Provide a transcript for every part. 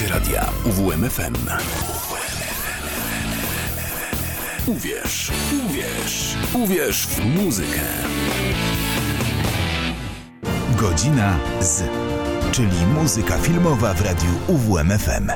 Słuchacie radia UWMFM. Uwierz, uwierz, uwierz w muzykę. Godzina z, czyli muzyka filmowa w radiu UWMFM.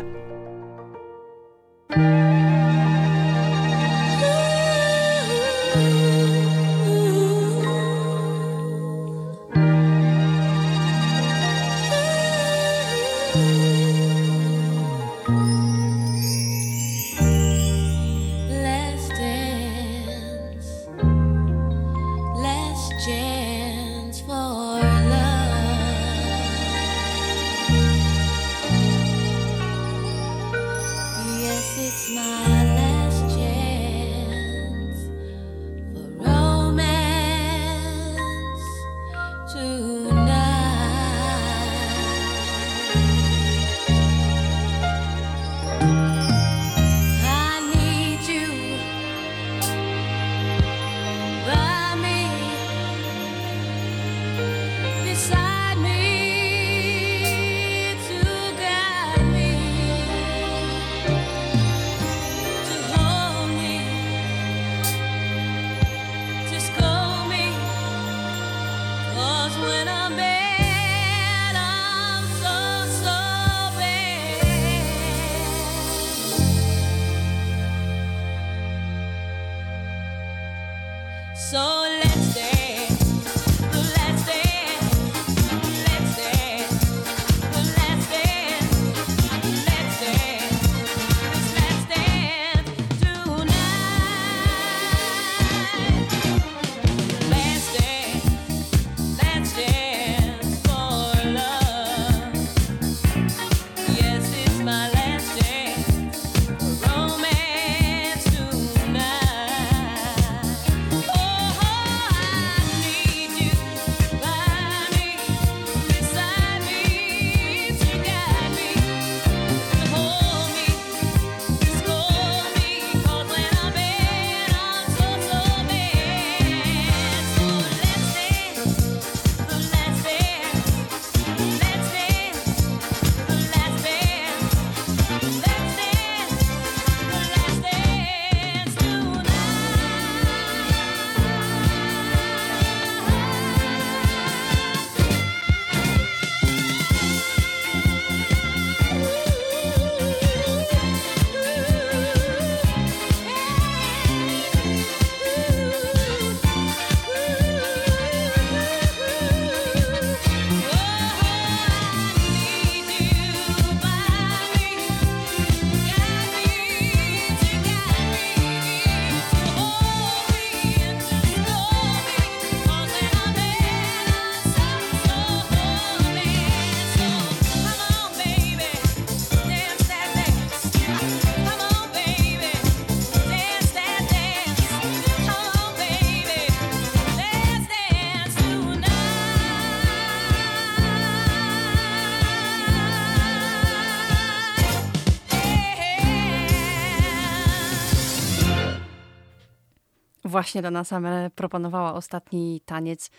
Właśnie Dana Summer proponowała ostatni taniec.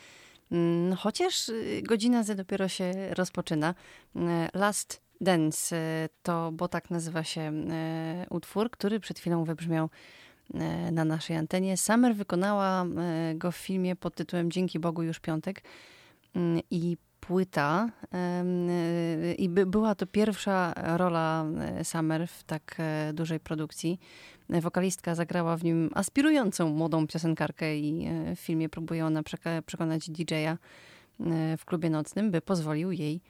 Mm, Chociaż y, godzina Z dopiero się rozpoczyna. Y, Last Dance y, to, bo tak nazywa się y, utwór, który przed chwilą wybrzmiał na naszej antenie. Summer wykonała go w filmie pod tytułem Dzięki Bogu już piątek. Mm, I płyta i by, była to pierwsza rola Summer w tak e, dużej produkcji. Wokalistka zagrała w nim aspirującą młodą piosenkarkę i e, w filmie próbuje ona przekonać DJ-a e, w klubie nocnym, by pozwolił jej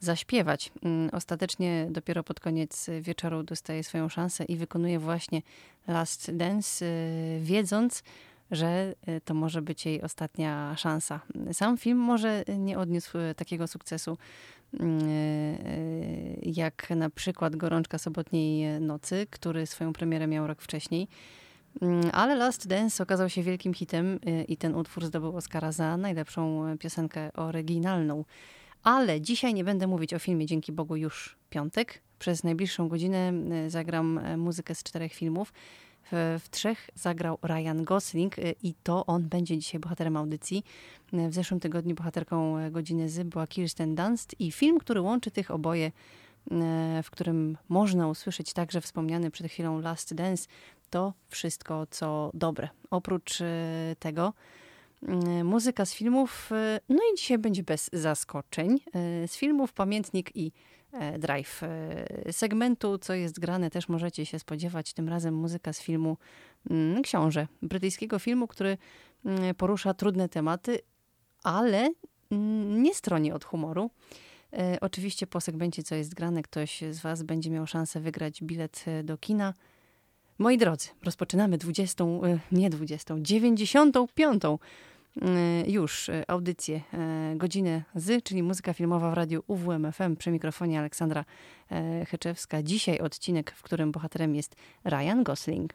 zaśpiewać. Mm, Ostatecznie dopiero pod koniec wieczoru dostaje swoją szansę i wykonuje właśnie Last Dance, e, wiedząc, że to może być jej ostatnia szansa. Sam film może nie odniósł takiego sukcesu jak na przykład Gorączka sobotniej nocy, który swoją premierę miał rok wcześniej. Mm, Ale Last Dance okazał się wielkim hitem y, i ten utwór zdobył Oscara za najlepszą e, piosenkę oryginalną. Ale dzisiaj nie będę mówić o filmie Dzięki Bogu już piątek. Przez najbliższą godzinę y, zagram e, muzykę z czterech filmów. W, w trzech zagrał Ryan Gosling y, i to on będzie dzisiaj bohaterem audycji. Y, W zeszłym tygodniu bohaterką e, godziny Z była Kirsten Dunst i film, który łączy tych oboje e, w którym można usłyszeć także wspomniany przed chwilą Last Dance, to wszystko, co dobre. Oprócz e, tego muzyka z filmów, no i dzisiaj będzie bez zaskoczeń. Z filmów Pamiętnik i Drive. E, Segmentu, co jest grane, też możecie się spodziewać. Tym razem muzyka z filmu mm, Książę, brytyjskiego filmu, który mm, porusza trudne tematy, ale mm, nie stroni od humoru. E, Oczywiście po segmencie, co jest grane, ktoś z Was będzie miał szansę wygrać bilet e, do kina. Moi drodzy, rozpoczynamy 20, e, nie 20, 95 e, już e, audycję e, Godzinę z, czyli muzyka filmowa w radiu UWMFM przy mikrofonie Aleksandra Heczewska. Dzisiaj odcinek, w którym bohaterem jest Ryan Gosling.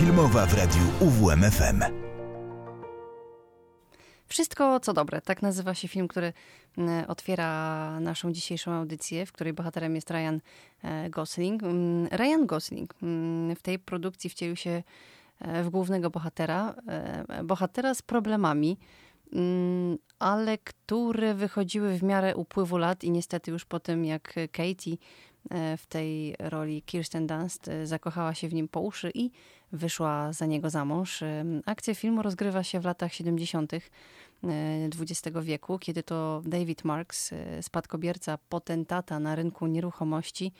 Filmowa w radiu UWMFM. Wszystko co dobre. Tak nazywa się film, który mm, otwiera naszą dzisiejszą audycję, w której bohaterem jest Ryan e, Gosling. Mm, Ryan Gosling mm, w tej produkcji wcielił się e, w głównego bohatera. e, Bohatera z problemami, ale które wychodziły w miarę upływu lat i niestety już po tym, jak Katie w tej roli Kirsten Dunst zakochała się w nim po uszy i wyszła za niego za mąż. Akcja filmu rozgrywa się w latach 70. XX wieku, kiedy to David Marks, e, spadkobierca potentata na rynku nieruchomości,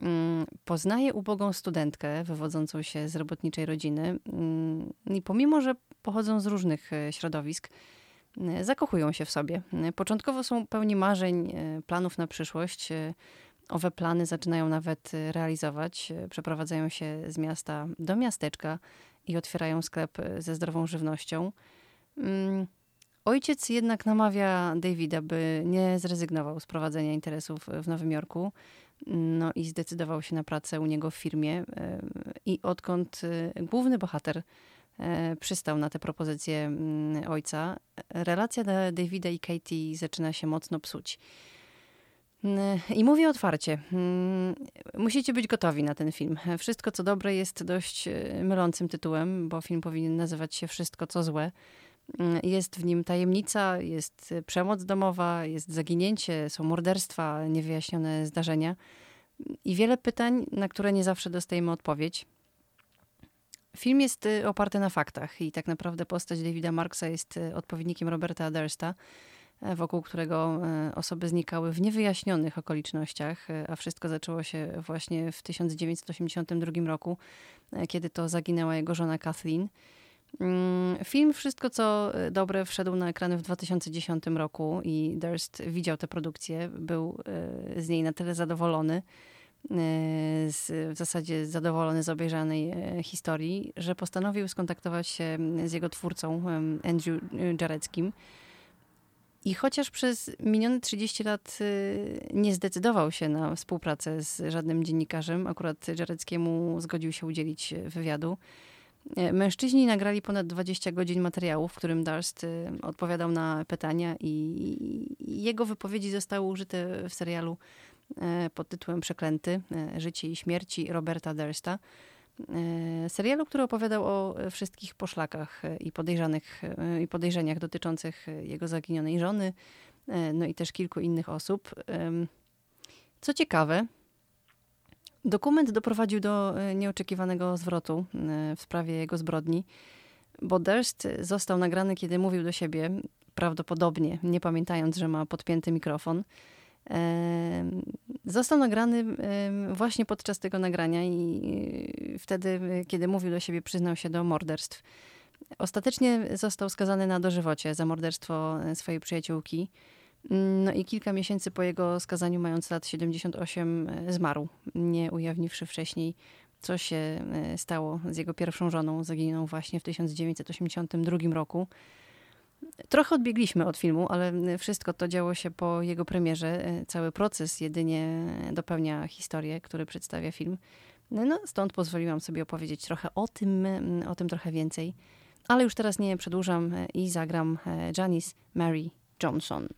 mm, poznaje ubogą studentkę wywodzącą się z robotniczej rodziny mm, i pomimo, że pochodzą z różnych e, środowisk, e, zakochują się w sobie. E, Początkowo są pełni marzeń, e, planów na przyszłość. Owe plany zaczynają nawet e, realizować. Przeprowadzają się z miasta do miasteczka i otwierają sklep e, ze zdrową żywnością. Mm, Ojciec jednak namawia Davida, by nie zrezygnował z prowadzenia interesów w Nowym Jorku. No i zdecydował się na pracę u niego w firmie. I odkąd główny bohater przystał na te propozycje mm, ojca, relacja Da- Davida i Katie zaczyna się mocno psuć. Mm, I mówię otwarcie, mm, musicie być gotowi na ten film. Wszystko co dobre jest dość e, mylącym tytułem, bo film powinien nazywać się Wszystko co złe. Mm, Jest w nim tajemnica, jest y, przemoc domowa, jest zaginięcie, są morderstwa, niewyjaśnione zdarzenia i wiele pytań, na które nie zawsze dostajemy odpowiedź. Film jest y, oparty na faktach i tak naprawdę postać Davida Marksa jest odpowiednikiem Roberta Dursta, e, wokół którego e, osoby znikały w niewyjaśnionych okolicznościach, e, a wszystko zaczęło się właśnie w 1982 roku, e, kiedy to zaginęła jego żona Kathleen. Mm, Film Wszystko co e, dobre wszedł na ekrany w 2010 roku i Durst widział tę produkcję, był e, z niej na tyle zadowolony, e, z, w zasadzie zadowolony z obejrzanej e, historii, że postanowił skontaktować się mm, z jego twórcą Andrew e, Jareckim. I chociaż przez minione 30 lat y, nie zdecydował się na współpracę z żadnym dziennikarzem, akurat Jareckiemu zgodził się udzielić e, wywiadu, E, Mężczyźni nagrali ponad 20 godzin materiału, w którym Darst y, odpowiadał na pytania i jego wypowiedzi zostały użyte w serialu pod tytułem Przeklęty, Życie i śmierci Roberta Dursta. E, Serialu, który opowiadał o wszystkich poszlakach i podejrzanych e, i podejrzeniach dotyczących jego zaginionej żony, e, no i też kilku innych osób. Co ciekawe, Dokument doprowadził do nieoczekiwanego zwrotu w sprawie jego zbrodni, bo Durst został nagrany, kiedy mówił do siebie, prawdopodobnie nie pamiętając, że ma podpięty mikrofon. Został nagrany właśnie podczas tego nagrania i e, wtedy, e, kiedy mówił do siebie, przyznał się do morderstw. Ostatecznie został skazany na dożywocie za morderstwo e, swojej przyjaciółki. No i kilka miesięcy po jego skazaniu, mając lat 78, e, zmarł, nie ujawniwszy wcześniej, co się stało z jego pierwszą żoną, zaginioną właśnie w 1982 roku. Trochę odbiegliśmy od filmu, ale wszystko to działo się po jego premierze. Cały proces jedynie dopełnia historię, który przedstawia film. No, stąd pozwoliłam sobie opowiedzieć trochę o tym, o tym trochę więcej. Ale już teraz nie przedłużam i zagram e, Janice Mary Johnson.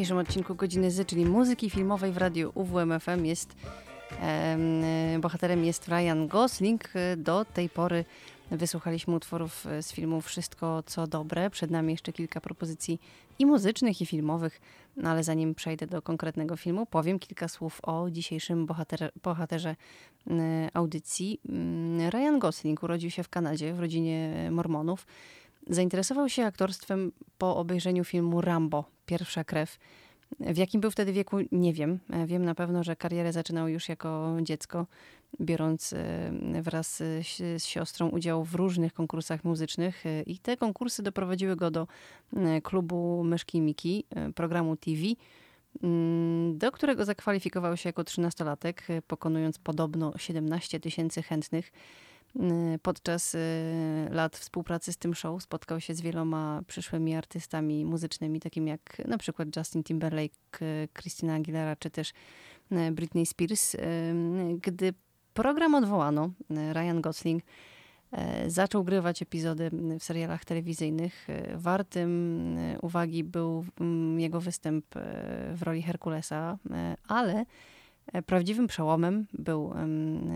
Dzisiejszym odcinku Godziny Z, czyli muzyki filmowej w radiu UWMFM jest e, bohaterem jest Ryan Gosling. E, Do tej pory wysłuchaliśmy utworów e, z filmu Wszystko co dobre. Przed nami jeszcze kilka propozycji i muzycznych, i filmowych. No ale zanim przejdę do konkretnego filmu, powiem kilka słów o dzisiejszym bohaterze, bohaterze e, audycji. Ryan Gosling urodził się w Kanadzie w rodzinie Mormonów. Zainteresował się aktorstwem po obejrzeniu filmu Rambo, Pierwsza krew. W jakim był wtedy wieku, nie wiem. E, Wiem na pewno, że karierę zaczynał już jako dziecko, biorąc e, wraz z, siostrą udział w różnych konkursach muzycznych. E, I te konkursy doprowadziły go do klubu Myszki Miki, programu TV, mm, do którego zakwalifikował się jako 13-latek, e, pokonując podobno 17 tysięcy chętnych. Y, Podczas y, lat współpracy z tym show spotkał się z wieloma przyszłymi artystami muzycznymi, takimi jak na przykład Justin Timberlake, y, Christina Aguilera czy też Britney Spears. Gdy program odwołano, Ryan Gosling zaczął grywać epizody w serialach telewizyjnych. Wartym uwagi był mm, jego występ w roli Herkulesa, ale Prawdziwym przełomem był,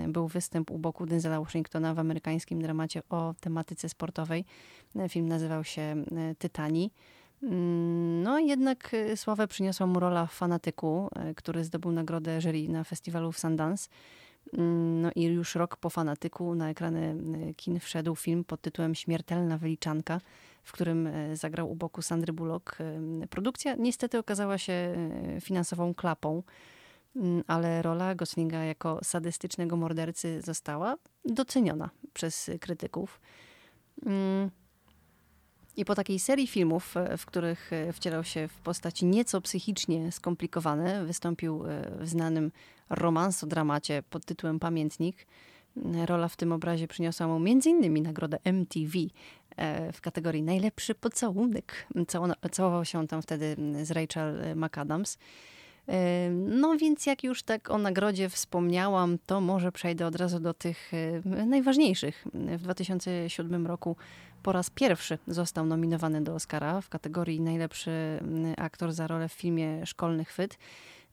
był występ u boku Denzela Washingtona w amerykańskim dramacie o tematyce sportowej. E, Film nazywał się e, Tytani. Mm, No jednak e, sławę przyniosła mu rola Fanatyku, e, który zdobył nagrodę jury na festiwalu w Sundance. Mm, No i już rok po Fanatyku na ekrany e, kin wszedł film pod tytułem Śmiertelna wyliczanka, w którym e, zagrał u boku Sandry Bullock. E, Produkcja niestety okazała się e, finansową klapą. Mm, ale rola Goslinga jako sadystycznego mordercy została doceniona przez krytyków. Mm. I po takiej serii filmów, e, w których e, wcielał się w postaci nieco psychicznie skomplikowane, wystąpił e, w znanym romansodramacie pod tytułem Pamiętnik. Mm, Rola w tym obrazie przyniosła mu m.in. nagrodę MTV w kategorii Najlepszy pocałunek. Cało- Całował się tam wtedy z Rachel McAdams. No więc jak już tak o nagrodzie wspomniałam, to może przejdę od razu do tych najważniejszych. W 2007 roku po raz pierwszy został nominowany do Oscara w kategorii najlepszy aktor za rolę w filmie Szkolny chwyt.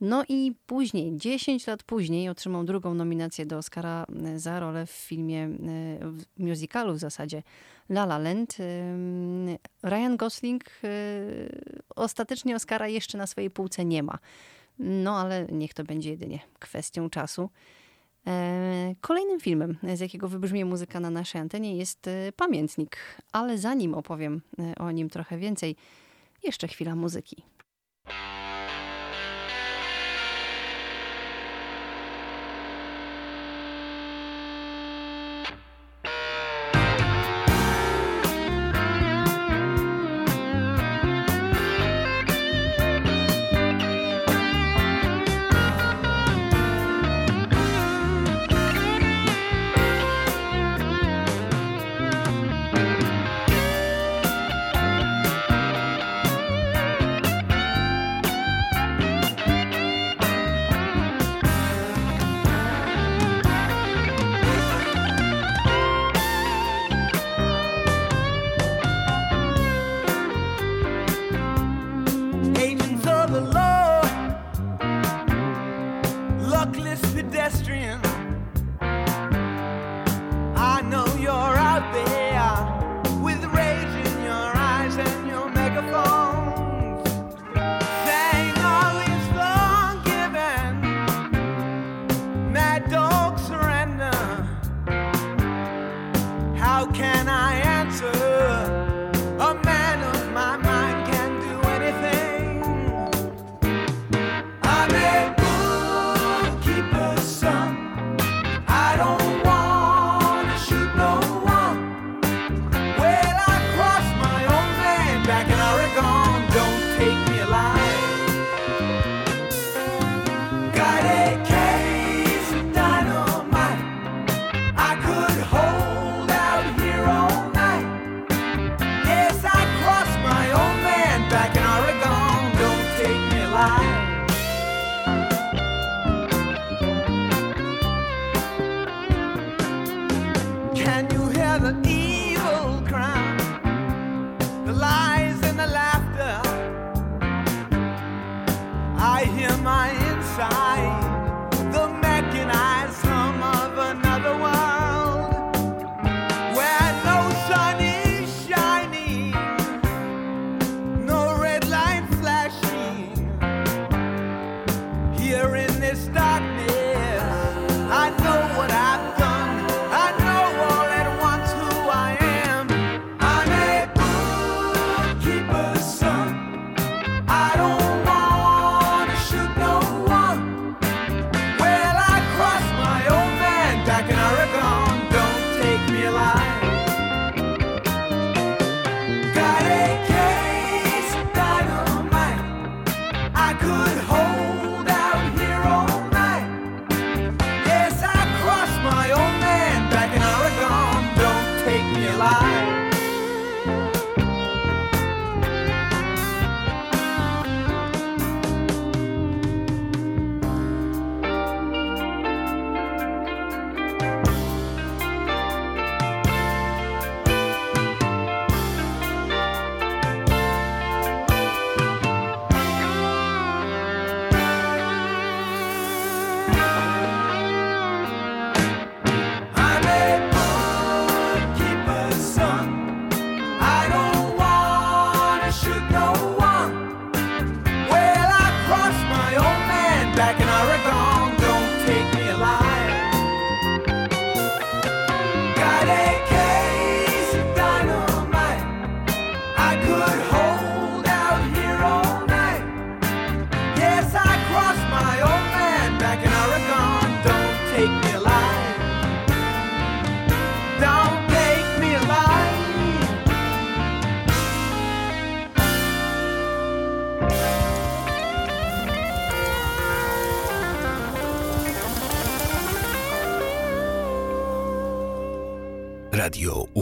No i później, 10 lat później, otrzymał drugą nominację do Oscara za rolę w filmie, w musicalu w zasadzie La La Land. Ryan Gosling e, ostatecznie Oscara jeszcze na swojej półce nie ma. No ale niech to będzie jedynie kwestią czasu. E, Kolejnym filmem, z jakiego wybrzmie muzyka na naszej antenie, jest e, Pamiętnik. Ale zanim opowiem e, o nim trochę więcej, jeszcze chwila muzyki.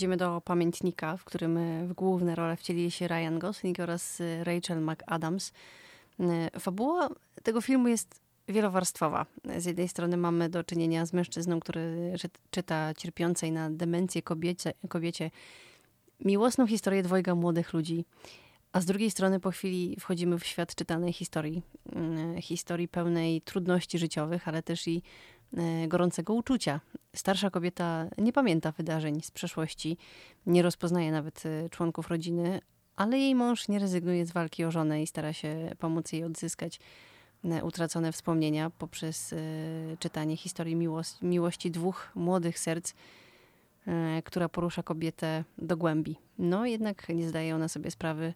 Przechodzimy do pamiętnika, w którym e, w główne role wcielili się Ryan Gosling oraz e, Rachel McAdams. E, Fabuła tego filmu jest wielowarstwowa. Z jednej strony mamy do czynienia z mężczyzną, który czyta cierpiącej na demencję kobiecie, kobiecie miłosną historię dwojga młodych ludzi. A z drugiej strony po chwili wchodzimy w świat czytanej historii. Mm, Historii pełnej trudności życiowych, ale też i gorącego uczucia. Starsza kobieta nie pamięta wydarzeń z przeszłości, nie rozpoznaje nawet e, członków rodziny, ale jej mąż nie rezygnuje z walki o żonę i stara się pomóc jej odzyskać e, utracone wspomnienia poprzez e, czytanie historii miłos- miłości dwóch młodych serc, e, która porusza kobietę do głębi. No jednak nie zdaje ona sobie sprawy,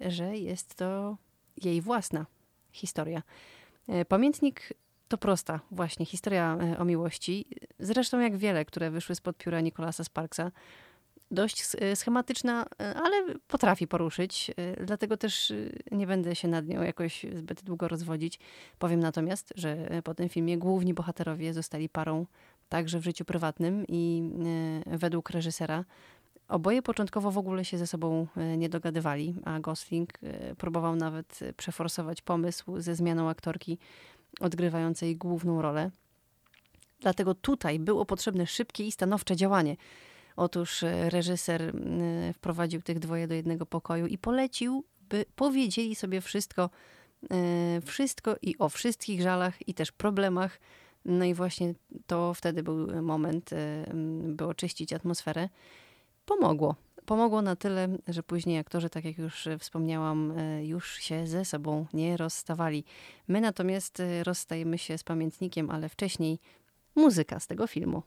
e, że jest to jej własna historia. E, Pamiętnik to prosta właśnie historia e, o miłości. Zresztą jak wiele, które wyszły spod pióra Nicolasa Sparksa. Dość e, schematyczna, e, ale potrafi poruszyć. Dlatego też nie będę się nad nią jakoś zbyt długo rozwodzić. Powiem natomiast, że po tym filmie główni bohaterowie zostali parą także w życiu prywatnym i według reżysera Oboje początkowo w ogóle się ze sobą nie dogadywali, a Gosling próbował nawet przeforsować pomysł ze zmianą aktorki odgrywającej główną rolę. Dlatego tutaj było potrzebne szybkie i stanowcze działanie. Otóż e, reżyser m, wprowadził tych dwoje do jednego pokoju i polecił, by powiedzieli sobie wszystko, e, wszystko i o wszystkich żalach i też problemach. No i właśnie to wtedy był moment, e, by oczyścić atmosferę pomogło. Pomogło na tyle, że później aktorzy, tak jak już e, wspomniałam, e, już się ze sobą nie rozstawali. My natomiast e, rozstajemy się z pamiętnikiem, ale wcześniej muzyka z tego filmu.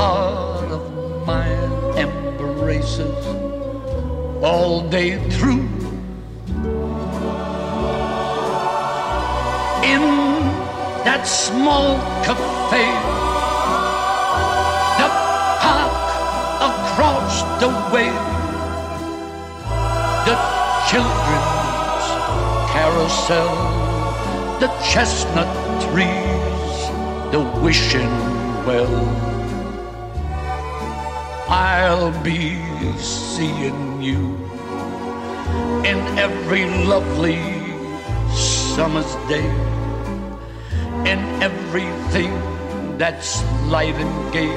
Heart of mine embraces all day through. In that small cafe, the park across the way, the children's carousel, the chestnut trees, the wishing well. I'll be seeing you in every lovely summer's day, in everything that's light and gay.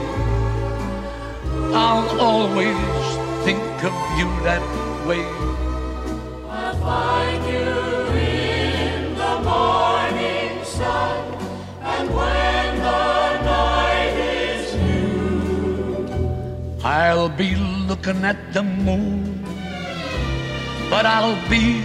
I'll always think of you that way. Looking at the moon, but I'll be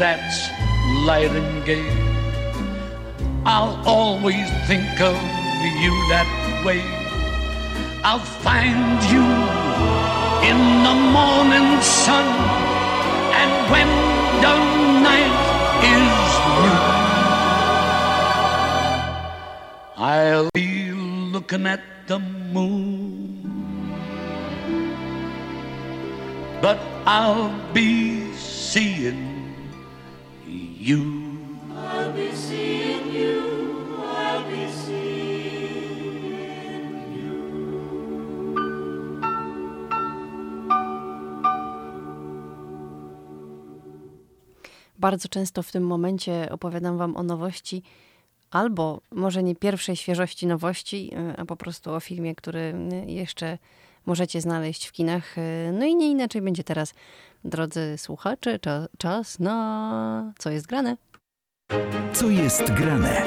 that's gay. I'll always think of you that way. I'll find you in the morning sun, and when the night is new. I'll be looking at the moon, but I'll be you. Bardzo często w tym momencie opowiadam Wam o nowości, albo może nie pierwszej świeżości nowości, y, a po prostu o filmie, który jeszcze możecie znaleźć w kinach. Y, No i nie inaczej będzie teraz, drodzy słuchacze, cza- czas na co jest grane. Co jest grane?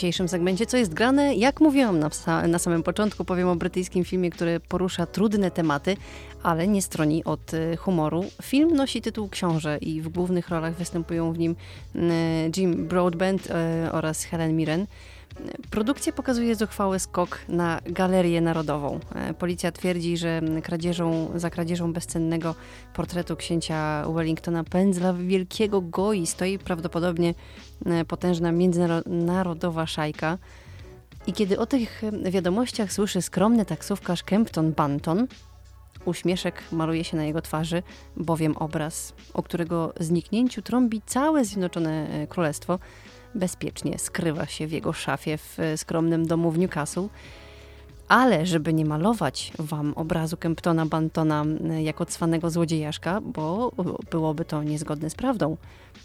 Dzisiejszym segmencie Co jest grane? Jak mówiłam na, na samym początku, powiem o brytyjskim filmie, który porusza trudne tematy, ale nie stroni od y, humoru. Film nosi tytuł Książę i w głównych rolach występują w nim y, Jim Broadbent y, oraz Helen Mirren. Produkcja pokazuje zuchwały skok na galerię narodową. E, Policja twierdzi, że kradzieżą, za kradzieżą bezcennego portretu księcia Wellingtona pędzla wielkiego goi stoi prawdopodobnie e, potężna międzynarodowa szajka. I kiedy o tych e, wiadomościach słyszy skromny taksówkarz Kempton Banton, uśmieszek maluje się na jego twarzy, bowiem obraz, o którego zniknięciu trąbi całe Zjednoczone Królestwo, bezpiecznie skrywa się w jego szafie w e, skromnym domu w Newcastle. Ale żeby nie malować wam obrazu Kemptona Bantona jako cwanego złodziejaszka, bo byłoby to niezgodne z prawdą,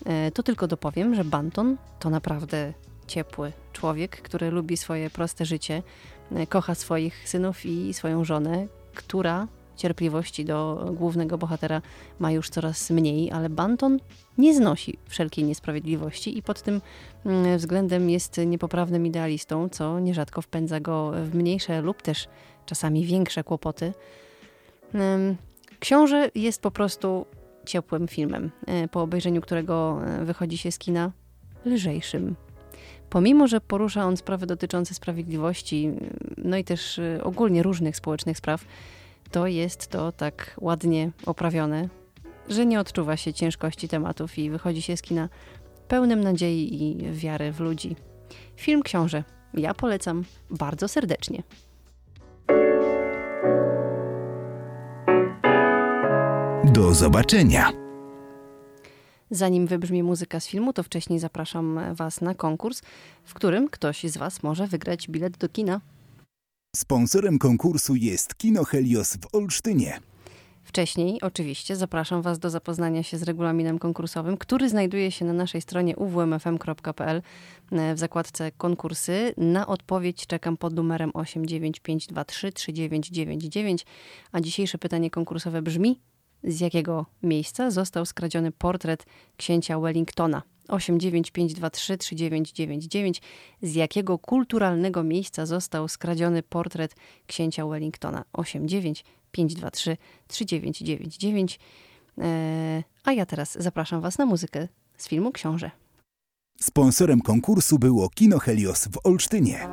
e, to tylko dopowiem, że Banton to naprawdę ciepły człowiek, który lubi swoje proste życie, e, kocha swoich synów i swoją żonę, która cierpliwości do głównego bohatera ma już coraz mniej, ale Banton nie znosi wszelkiej niesprawiedliwości i pod tym względem jest niepoprawnym idealistą, co nierzadko wpędza go w mniejsze lub też czasami większe kłopoty. Ym, Książę jest po prostu ciepłym filmem, e, po obejrzeniu którego e, wychodzi się z kina lżejszym. Pomimo, że porusza on sprawy dotyczące sprawiedliwości, no i też e, ogólnie różnych społecznych spraw, to jest to tak ładnie oprawione, że nie odczuwa się ciężkości tematów i wychodzi się z kina pełnym nadziei i wiary w ludzi. Film Książę ja polecam bardzo serdecznie. Do zobaczenia. Zanim wybrzmi muzyka z filmu, to wcześniej zapraszam Was na konkurs, w którym ktoś z Was może wygrać bilet do kina. Sponsorem konkursu jest Kino Helios w Olsztynie. Wcześniej, oczywiście, zapraszam Was do zapoznania się z regulaminem konkursowym, który znajduje się na naszej stronie uwmfm.pl e, w zakładce konkursy. Na odpowiedź czekam pod numerem 89523 3999, a dzisiejsze pytanie konkursowe brzmi: z jakiego miejsca został skradziony portret księcia Wellingtona? 89523 3999. Z jakiego kulturalnego miejsca został skradziony portret księcia Wellingtona? 89523 3999. Eee, a ja teraz zapraszam Was na muzykę z filmu Książę. Sponsorem konkursu było Kino Helios w Olsztynie.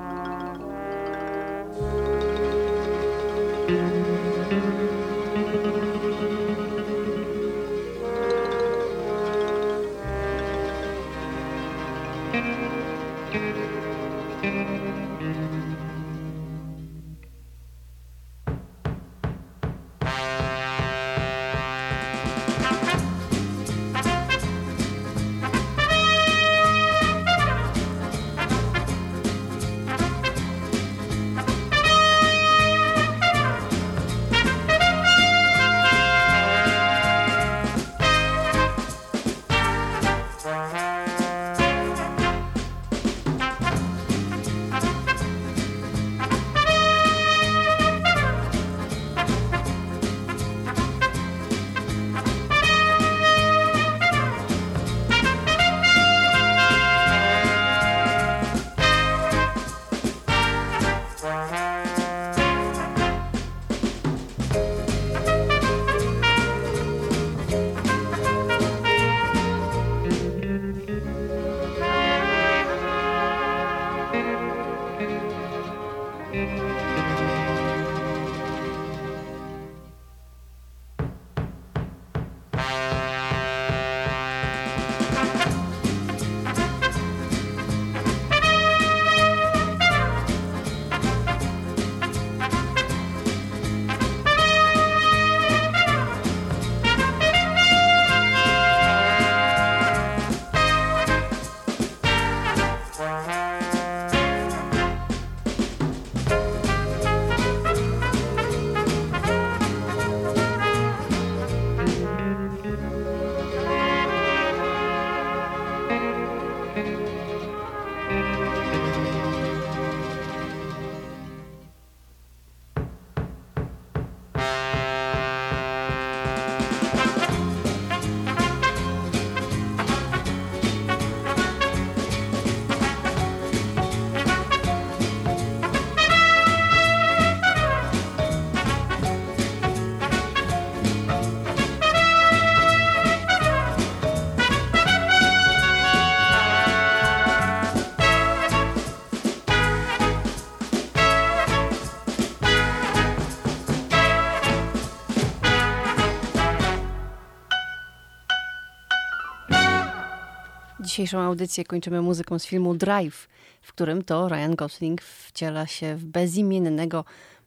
Dzisiejszą audycję kończymy muzyką z filmu Drive, w którym to Ryan Gosling wciela się w bezimiennego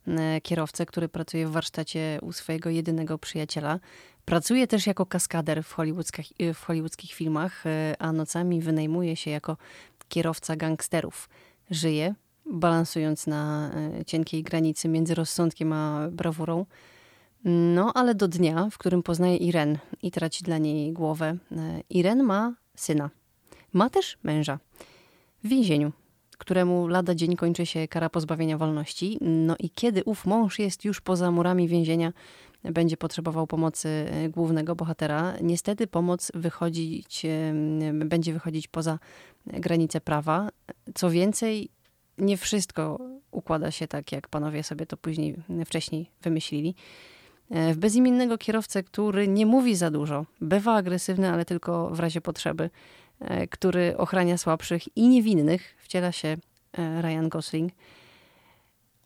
e, kierowcę, który pracuje w warsztacie u swojego jedynego przyjaciela. Pracuje też jako kaskader w e, w hollywoodzkich filmach, e, a nocami wynajmuje się jako kierowca gangsterów. Żyje, balansując na cienkiej granicy między rozsądkiem a brawurą. No, ale do dnia, w którym poznaje Iren i traci dla niej głowę. Iren ma syna. Ma też męża. W więzieniu, któremu lada dzień kończy się kara pozbawienia wolności. No i kiedy ów mąż jest już poza murami więzienia, będzie potrzebował pomocy e, głównego bohatera. Niestety pomoc wychodzić, będzie wychodzić poza granice prawa. Co więcej, nie wszystko układa się tak, jak panowie sobie to później, wcześniej wymyślili. E, W bezimiennego kierowcę, który nie mówi za dużo, bywa agresywny, ale tylko w razie potrzeby, który ochrania słabszych i niewinnych, wciela się e, Ryan Gosling.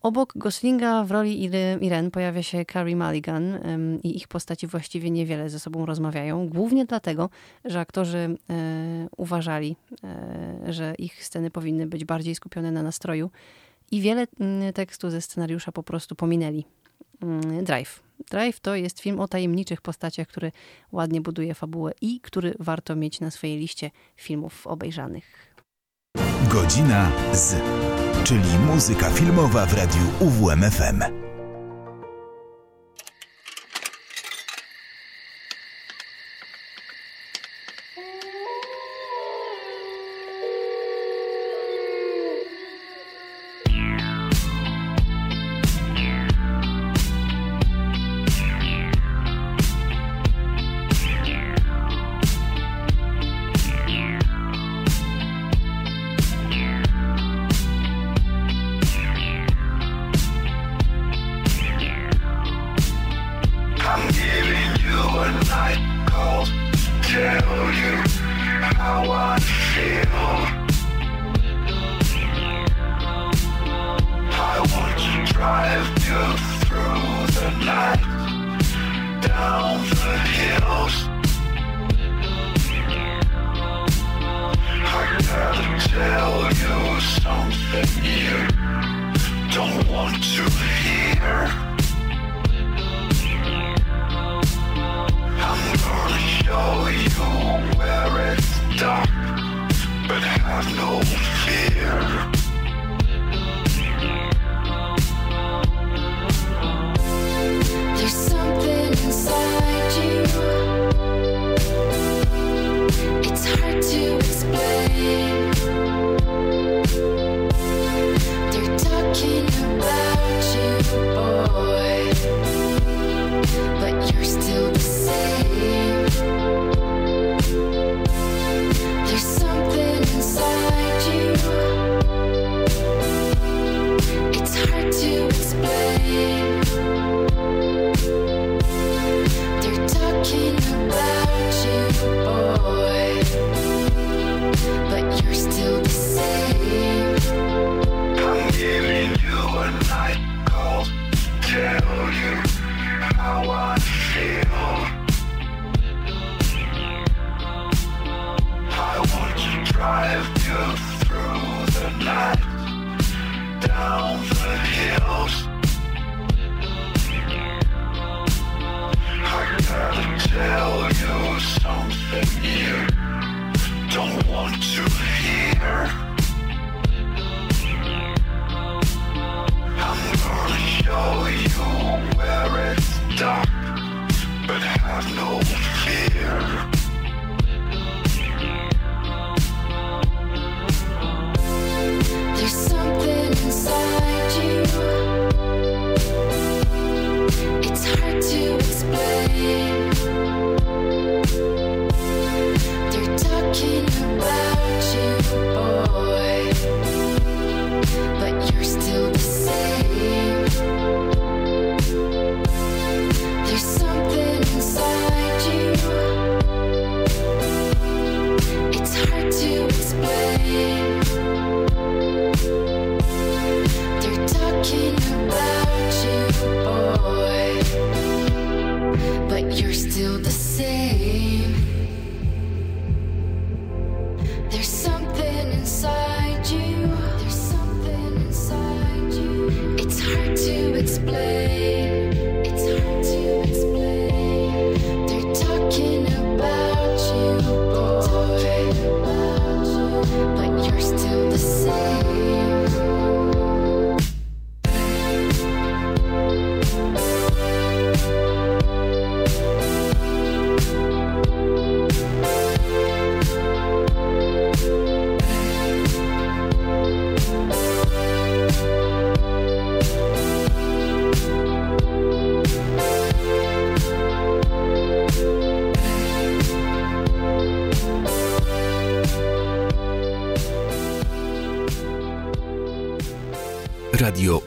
Obok Goslinga w roli Irene pojawia się Carrie Mulligan i ich postaci właściwie niewiele ze sobą rozmawiają. Głównie dlatego, że aktorzy e, uważali, e, że ich sceny powinny być bardziej skupione na nastroju i wiele mm, tekstu ze scenariusza po prostu pominęli. Mm, Drive. Drive to jest film o tajemniczych postaciach, który ładnie buduje fabułę i który warto mieć na swojej liście filmów obejrzanych. Godzina z, czyli muzyka filmowa w radiu UWMFM.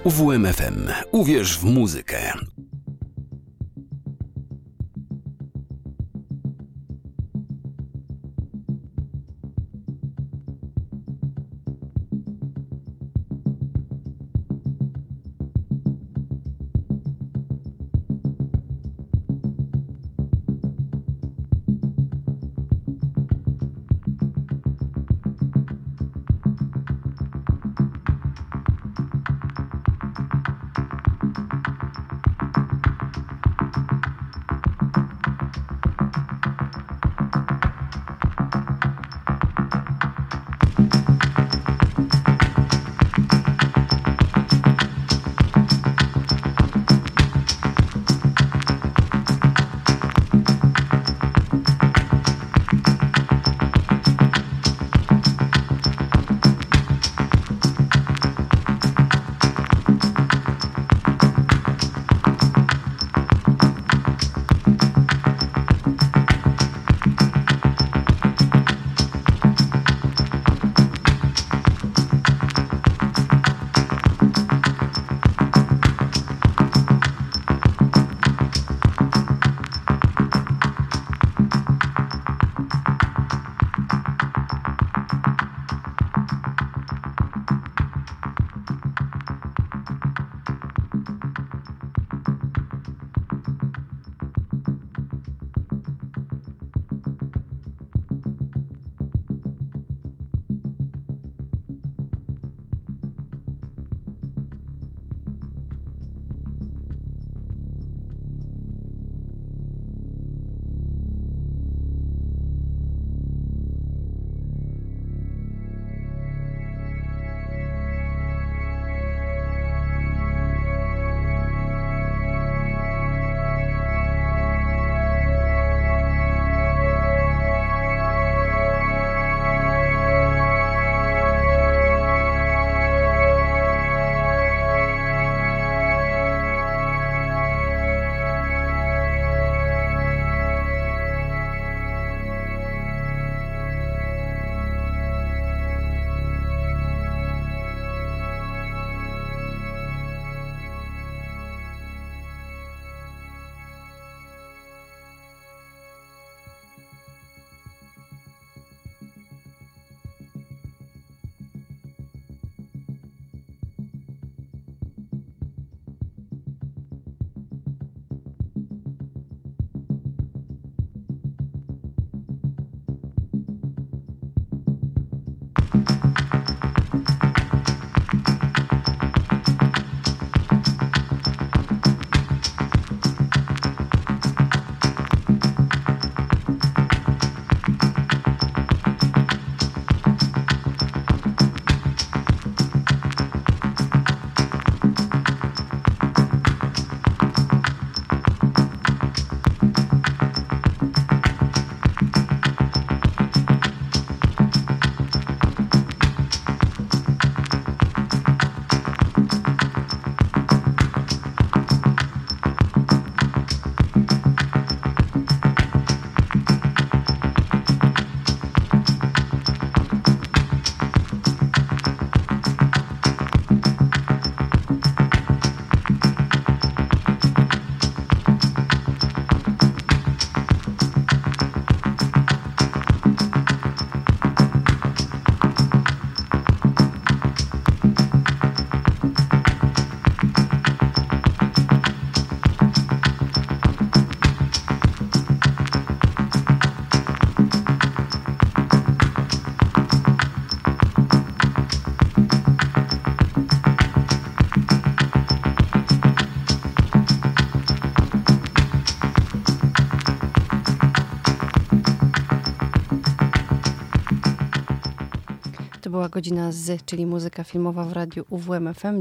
UWMFM. Uwierz w muzykę.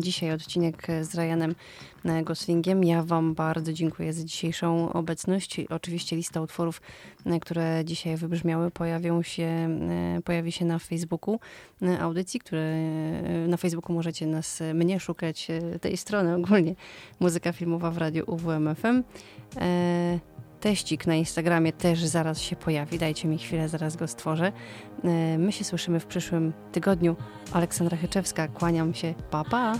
Dzisiaj odcinek z Ryanem e, Goslingiem. Ja Wam bardzo dziękuję za dzisiejszą obecność. Oczywiście lista utworów, e, które dzisiaj wybrzmiały, pojawią się, e, pojawi się na Facebooku e, audycji, które e, na Facebooku możecie nas, e, mnie szukać, e, tej strony ogólnie, muzyka filmowa w radiu UWMFM. E, Teścik na Instagramie też zaraz się pojawi. Dajcie mi chwilę, zaraz go stworzę. E, My się słyszymy w przyszłym tygodniu. Aleksandra Hyczewska, kłaniam się. Pa, pa!